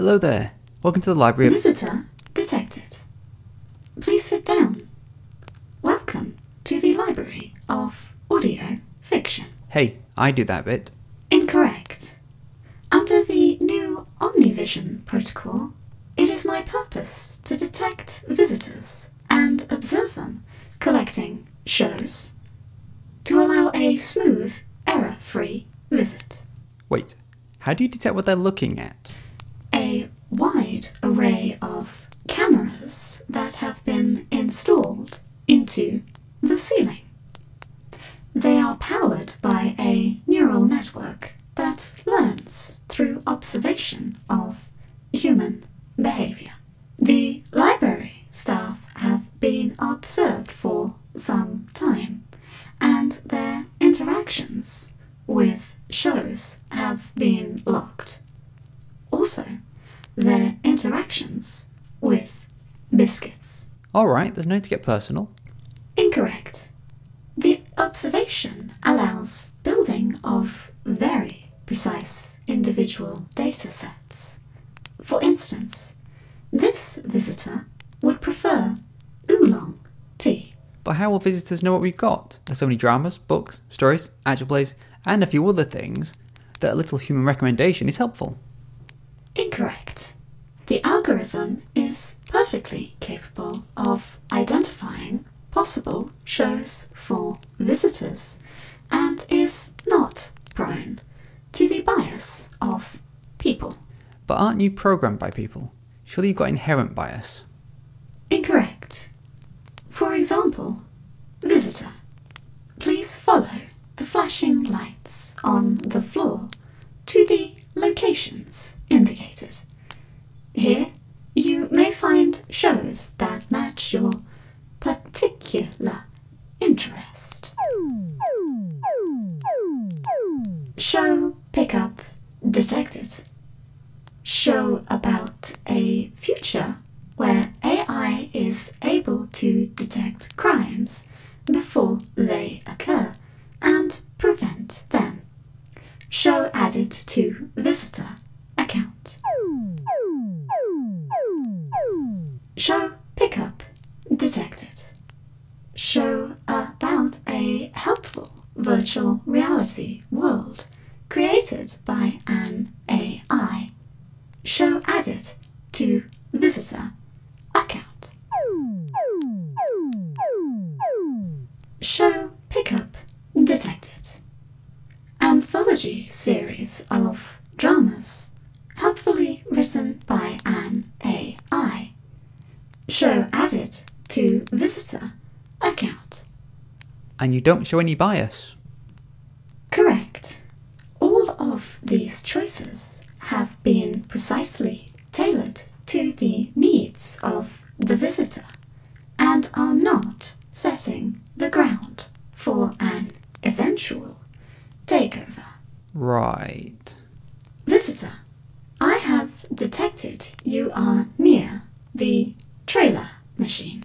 Hello there. Welcome to the library of. Visitor detected. Please sit down. Welcome to the Library of Audio Fiction. Hey, I do that bit. Incorrect. Under the new Omnivision protocol, it is my purpose to detect visitors and observe them collecting shows to allow a smooth, error free visit. Wait, how do you detect what they're looking at? Wide array of cameras that have been installed into the ceiling. They are powered by a neural network that learns through observation of human biscuits. Alright, there's no need to get personal. Incorrect. The observation allows building of very precise individual data sets. For instance, this visitor would prefer oolong tea. But how will visitors know what we've got? There's so many dramas, books, stories, actual plays, and a few other things that a little human recommendation is helpful. Incorrect. Algorithm is perfectly capable of identifying possible shows for visitors and is not prone to the bias of people. But aren't you programmed by people? Surely you've got inherent bias. Incorrect. For example, visitor, please follow the flashing lights on the floor to the locations indicated. Here, find shows that match your particular Show pickup detected. Show about a helpful virtual reality world created by an AI. Show added to visitor account. Show pickup detected. Anthology series of dramas And you don't show any bias. Correct. All of these choices have been precisely tailored to the needs of the visitor and are not setting the ground for an eventual takeover. Right. Visitor, I have detected you are near the trailer machine.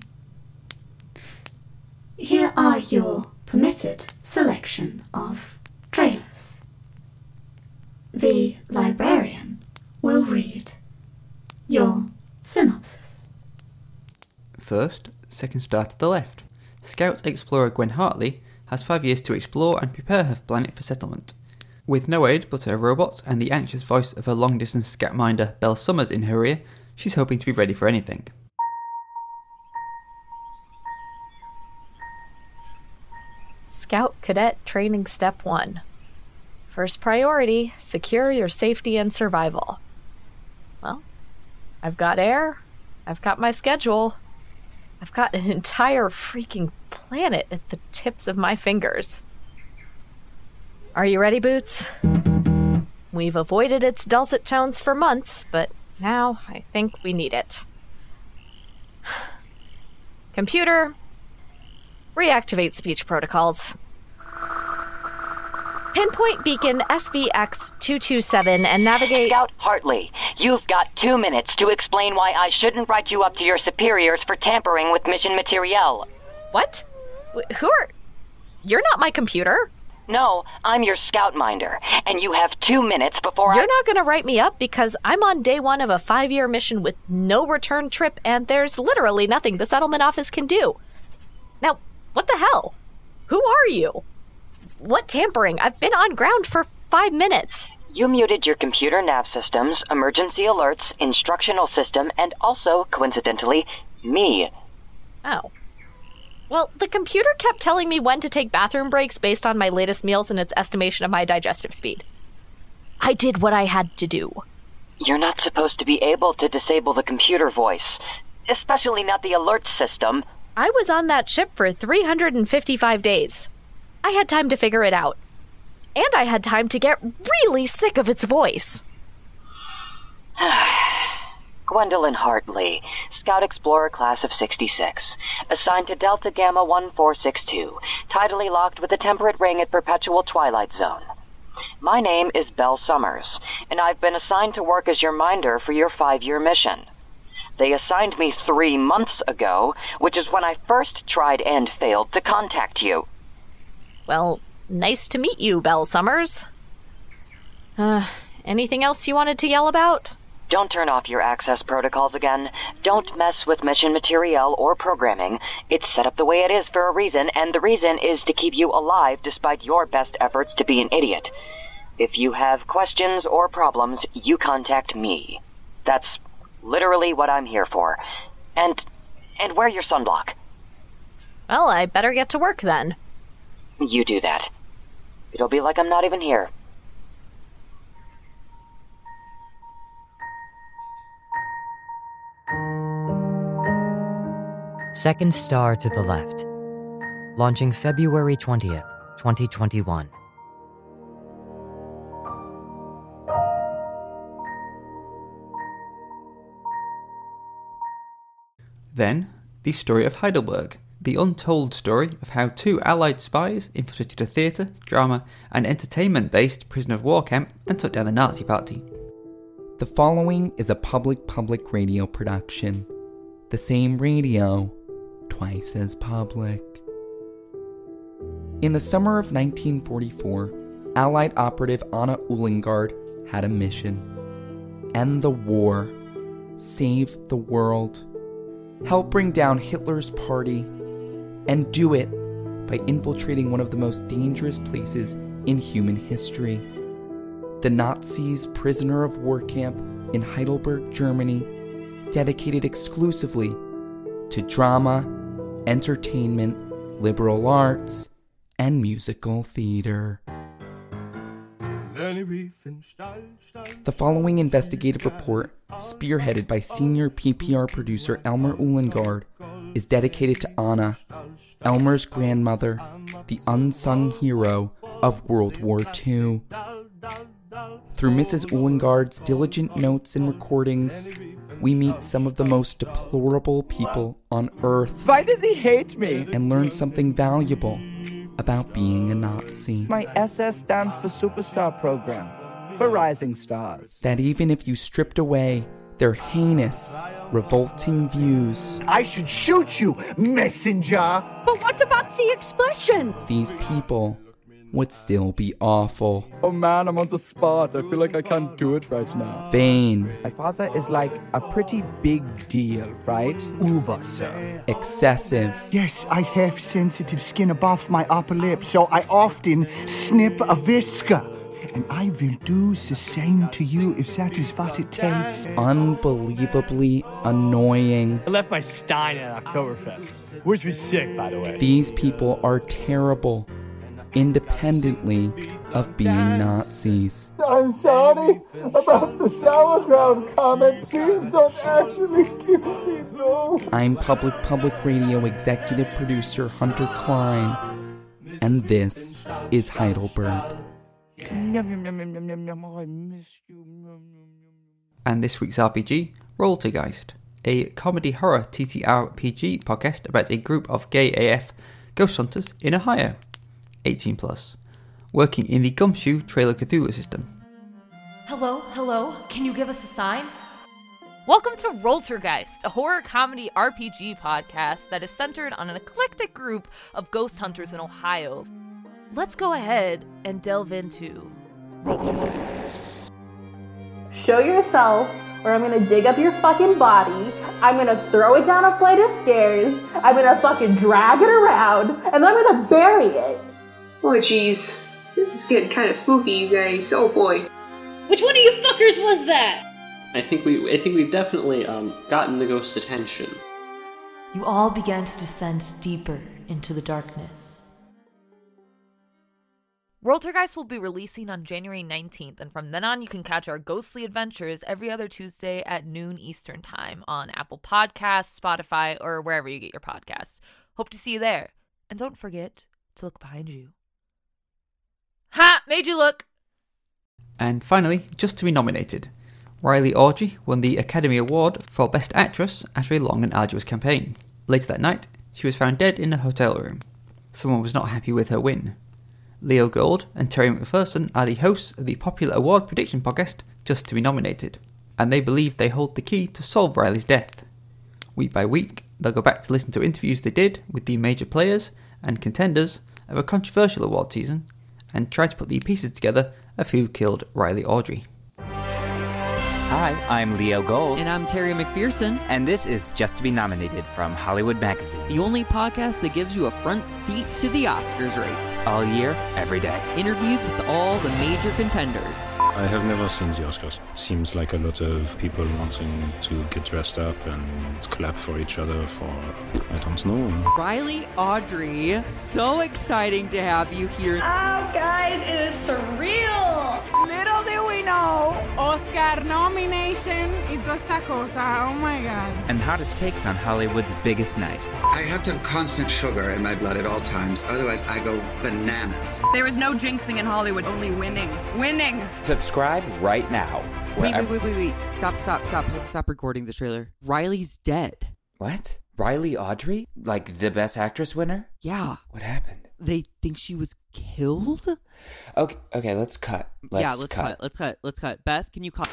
Here are your permitted selection of trailers. The librarian will read your synopsis. First, second star to the left. Scout explorer Gwen Hartley has five years to explore and prepare her planet for settlement. With no aid but her robot and the anxious voice of her long distance scout minder Belle Summers in her ear, she's hoping to be ready for anything. Scout Cadet Training Step 1. First priority secure your safety and survival. Well, I've got air, I've got my schedule, I've got an entire freaking planet at the tips of my fingers. Are you ready, Boots? We've avoided its dulcet tones for months, but now I think we need it. Computer, reactivate speech protocols. Pinpoint beacon SVX 227 and navigate. Scout Hartley, you've got two minutes to explain why I shouldn't write you up to your superiors for tampering with mission materiel. What? Who are. You're not my computer. No, I'm your scout minder, and you have two minutes before You're I. not going to write me up because I'm on day one of a five year mission with no return trip, and there's literally nothing the settlement office can do. Now, what the hell? Who are you? What tampering? I've been on ground for five minutes. You muted your computer nav systems, emergency alerts, instructional system, and also, coincidentally, me. Oh. Well, the computer kept telling me when to take bathroom breaks based on my latest meals and its estimation of my digestive speed. I did what I had to do. You're not supposed to be able to disable the computer voice, especially not the alert system. I was on that ship for 355 days. I had time to figure it out. And I had time to get really sick of its voice. Gwendolyn Hartley, Scout Explorer Class of 66, assigned to Delta Gamma 1462, tidally locked with a temperate ring at Perpetual Twilight Zone. My name is Belle Summers, and I've been assigned to work as your minder for your five year mission. They assigned me three months ago, which is when I first tried and failed to contact you. Well, nice to meet you, Belle Summers. Uh, anything else you wanted to yell about? Don't turn off your access protocols again. Don't mess with mission materiel or programming. It's set up the way it is for a reason, and the reason is to keep you alive despite your best efforts to be an idiot. If you have questions or problems, you contact me. That's literally what I'm here for. And and wear your sunblock. Well, I better get to work then. You do that. It'll be like I'm not even here. Second star to the left. Launching February 20th, 2021. Then, the story of Heidelberg, the untold story of how two Allied spies infiltrated a theatre, drama, and entertainment based prisoner of war camp and took down the Nazi party. The following is a public public radio production. The same radio, twice as public. In the summer of 1944, Allied operative Anna Ullengard had a mission end the war, save the world, help bring down Hitler's party, and do it by infiltrating one of the most dangerous places in human history the Nazis' prisoner of war camp in Heidelberg, Germany, dedicated exclusively to drama, entertainment, liberal arts, and musical theater. The following investigative report, spearheaded by senior PPR producer Elmer Ullengard, is dedicated to Anna, Elmer's grandmother, the unsung hero of World War II. Through Mrs. Ullengard's diligent notes and recordings, we meet some of the most deplorable people on earth Why does he hate me? and learn something valuable about being a Nazi. My SS stands for Superstar Program, for rising stars. That even if you stripped away their heinous, revolting views, I should shoot you, messenger! But what about the expression? these people would still be awful, Oh man, I'm on the spot. I feel like I can't do it right now. vain, My father is like a pretty big deal, right? Uber, sir. excessive, Yes, I have sensitive skin above my upper lip, so I often snip a whisker. And I will do the same to you if that is what it takes. unbelievably annoying. I left my Stein at Oktoberfest, which was sick, by the way. These people are terrible, independently of being Nazis. I'm sorry about the sauerkraut comment. Please don't actually kill me, no. I'm Public Public Radio executive producer Hunter Klein, and this is Heidelberg. Yum, yum, yum, yum, yum, yum, yum. I miss you. Yum, yum, yum. And this week's RPG, Roltergeist, a comedy horror TTRPG podcast about a group of gay AF ghost hunters in Ohio, 18 plus, working in the Gumshoe Trail of Cthulhu system. Hello, hello, can you give us a sign? Welcome to Roltergeist, a horror comedy RPG podcast that is centered on an eclectic group of ghost hunters in Ohio. Let's go ahead and delve into Roltergeist. Show yourself, or I'm gonna dig up your fucking body. I'm gonna throw it down a flight of stairs. I'm gonna fucking drag it around, and then I'm gonna bury it. Oh jeez. This is getting kind of spooky, you guys. Oh boy. Which one of you fuckers was that? I think we I think we've definitely um, gotten the ghost's attention. You all began to descend deeper into the darkness. Roltergeist will be releasing on January 19th, and from then on, you can catch our ghostly adventures every other Tuesday at noon Eastern Time on Apple Podcasts, Spotify, or wherever you get your podcasts. Hope to see you there. And don't forget to look behind you. Ha! Made you look! And finally, just to be nominated, Riley Audrey won the Academy Award for Best Actress after a long and arduous campaign. Later that night, she was found dead in a hotel room. Someone was not happy with her win. Leo Gold and Terry McPherson are the hosts of the popular award prediction podcast Just to Be Nominated, and they believe they hold the key to solve Riley's death. Week by week, they'll go back to listen to interviews they did with the major players and contenders of a controversial award season and try to put the pieces together of who killed Riley Audrey. Hi, I'm Leo Gold. And I'm Terry McPherson. And this is Just to Be Nominated from Hollywood Magazine. The only podcast that gives you a front seat to the Oscars race. All year, every day. Interviews with all the major contenders. I have never seen the Oscars. Seems like a lot of people wanting to get dressed up and clap for each other for, I don't know. Riley Audrey, so exciting to have you here. Oh, guys, it is surreal. Little do we know, Oscar nomination y toda esta cosa. Oh my god. And hottest takes on Hollywood's biggest night. I have to have constant sugar in my blood at all times, otherwise, I go bananas. There is no jinxing in Hollywood, only winning. Winning! Subscribe right now. Wait, wait, wait, wait, wait. Stop, stop, stop. Stop recording the trailer. Riley's dead. What? Riley Audrey? Like the Best Actress winner? Yeah. What happened? They think she was killed? Okay, okay, let's cut. Let's yeah, let's cut. cut. Let's cut. Let's cut. Beth, can you cut?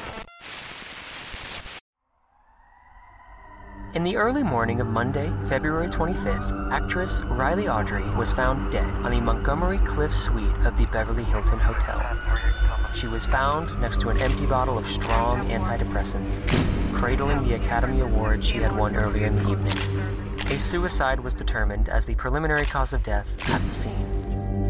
In the early morning of Monday, February 25th, actress Riley Audrey was found dead on the Montgomery Clift suite of the Beverly Hilton Hotel. She was found next to an empty bottle of strong antidepressants, cradling the Academy Award she had won earlier in the evening. A suicide was determined as the preliminary cause of death at the scene.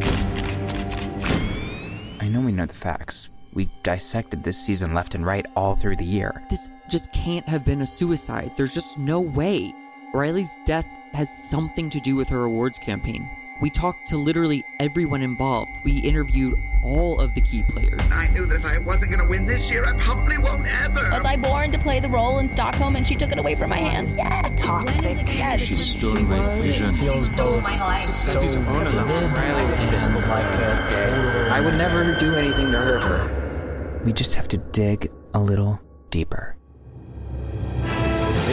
I know we know the facts. We dissected this season left and right all through the year. This just can't have been a suicide. There's just no way. Riley's death has something to do with her awards campaign. We talked to literally everyone involved. We interviewed all of the key players. I knew that if I wasn't going to win this year, I probably won't ever. Was I born to play the role in Stockholm and she took it away from my hands? Yeah, toxic. Yeah, she stole my vision. She stole my life. That's his own Riley like. I would never do anything to hurt her. We just have to dig a little deeper.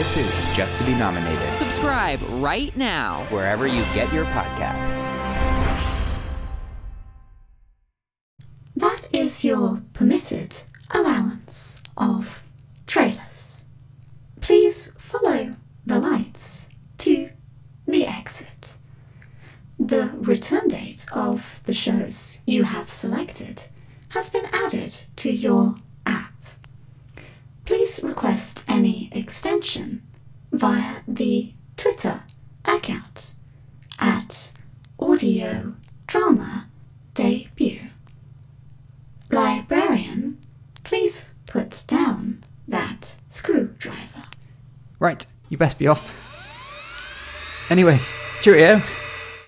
This is Just to Be Nominated. Subscribe right now. Wherever you get your podcasts. That is your permitted allowance of trailers. Please follow the lights to the exit. The return date of the shows you have selected has been added to your app. Please request any extension via the Twitter account at Audio Drama Debut. Librarian, please put down that screwdriver. Right, you best be off. Anyway, cheerio.